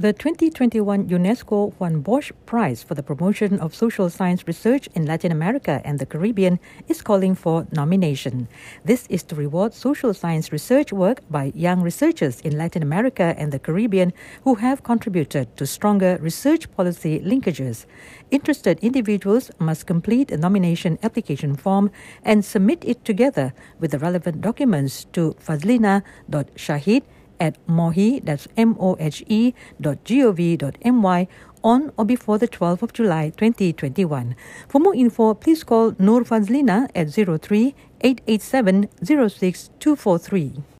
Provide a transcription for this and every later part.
The 2021 UNESCO Juan Bosch Prize for the Promotion of Social Science Research in Latin America and the Caribbean is calling for nomination. This is to reward social science research work by young researchers in Latin America and the Caribbean who have contributed to stronger research policy linkages. Interested individuals must complete a nomination application form and submit it together with the relevant documents to fazlina.shahid at mohe, that's M-O-H-E dot G-O-V dot M-Y on or before the 12th of July 2021. For more info, please call Nur Fazlina at 03 887 06243.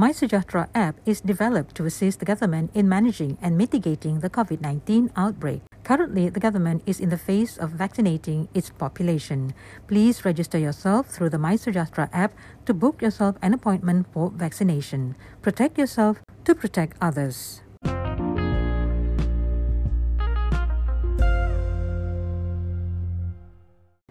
MySejahtera app is developed to assist the government in managing and mitigating the COVID 19 outbreak. Currently, the government is in the phase of vaccinating its population. Please register yourself through the MySejahtera app to book yourself an appointment for vaccination. Protect yourself to protect others.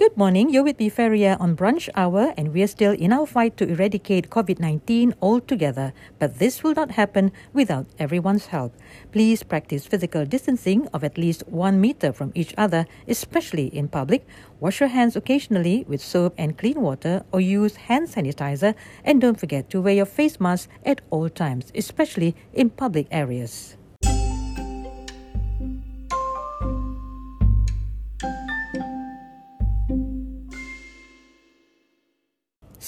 Good morning. You're with me, Feria, on Brunch Hour, and we're still in our fight to eradicate COVID 19 altogether. But this will not happen without everyone's help. Please practice physical distancing of at least one meter from each other, especially in public. Wash your hands occasionally with soap and clean water, or use hand sanitizer. And don't forget to wear your face mask at all times, especially in public areas.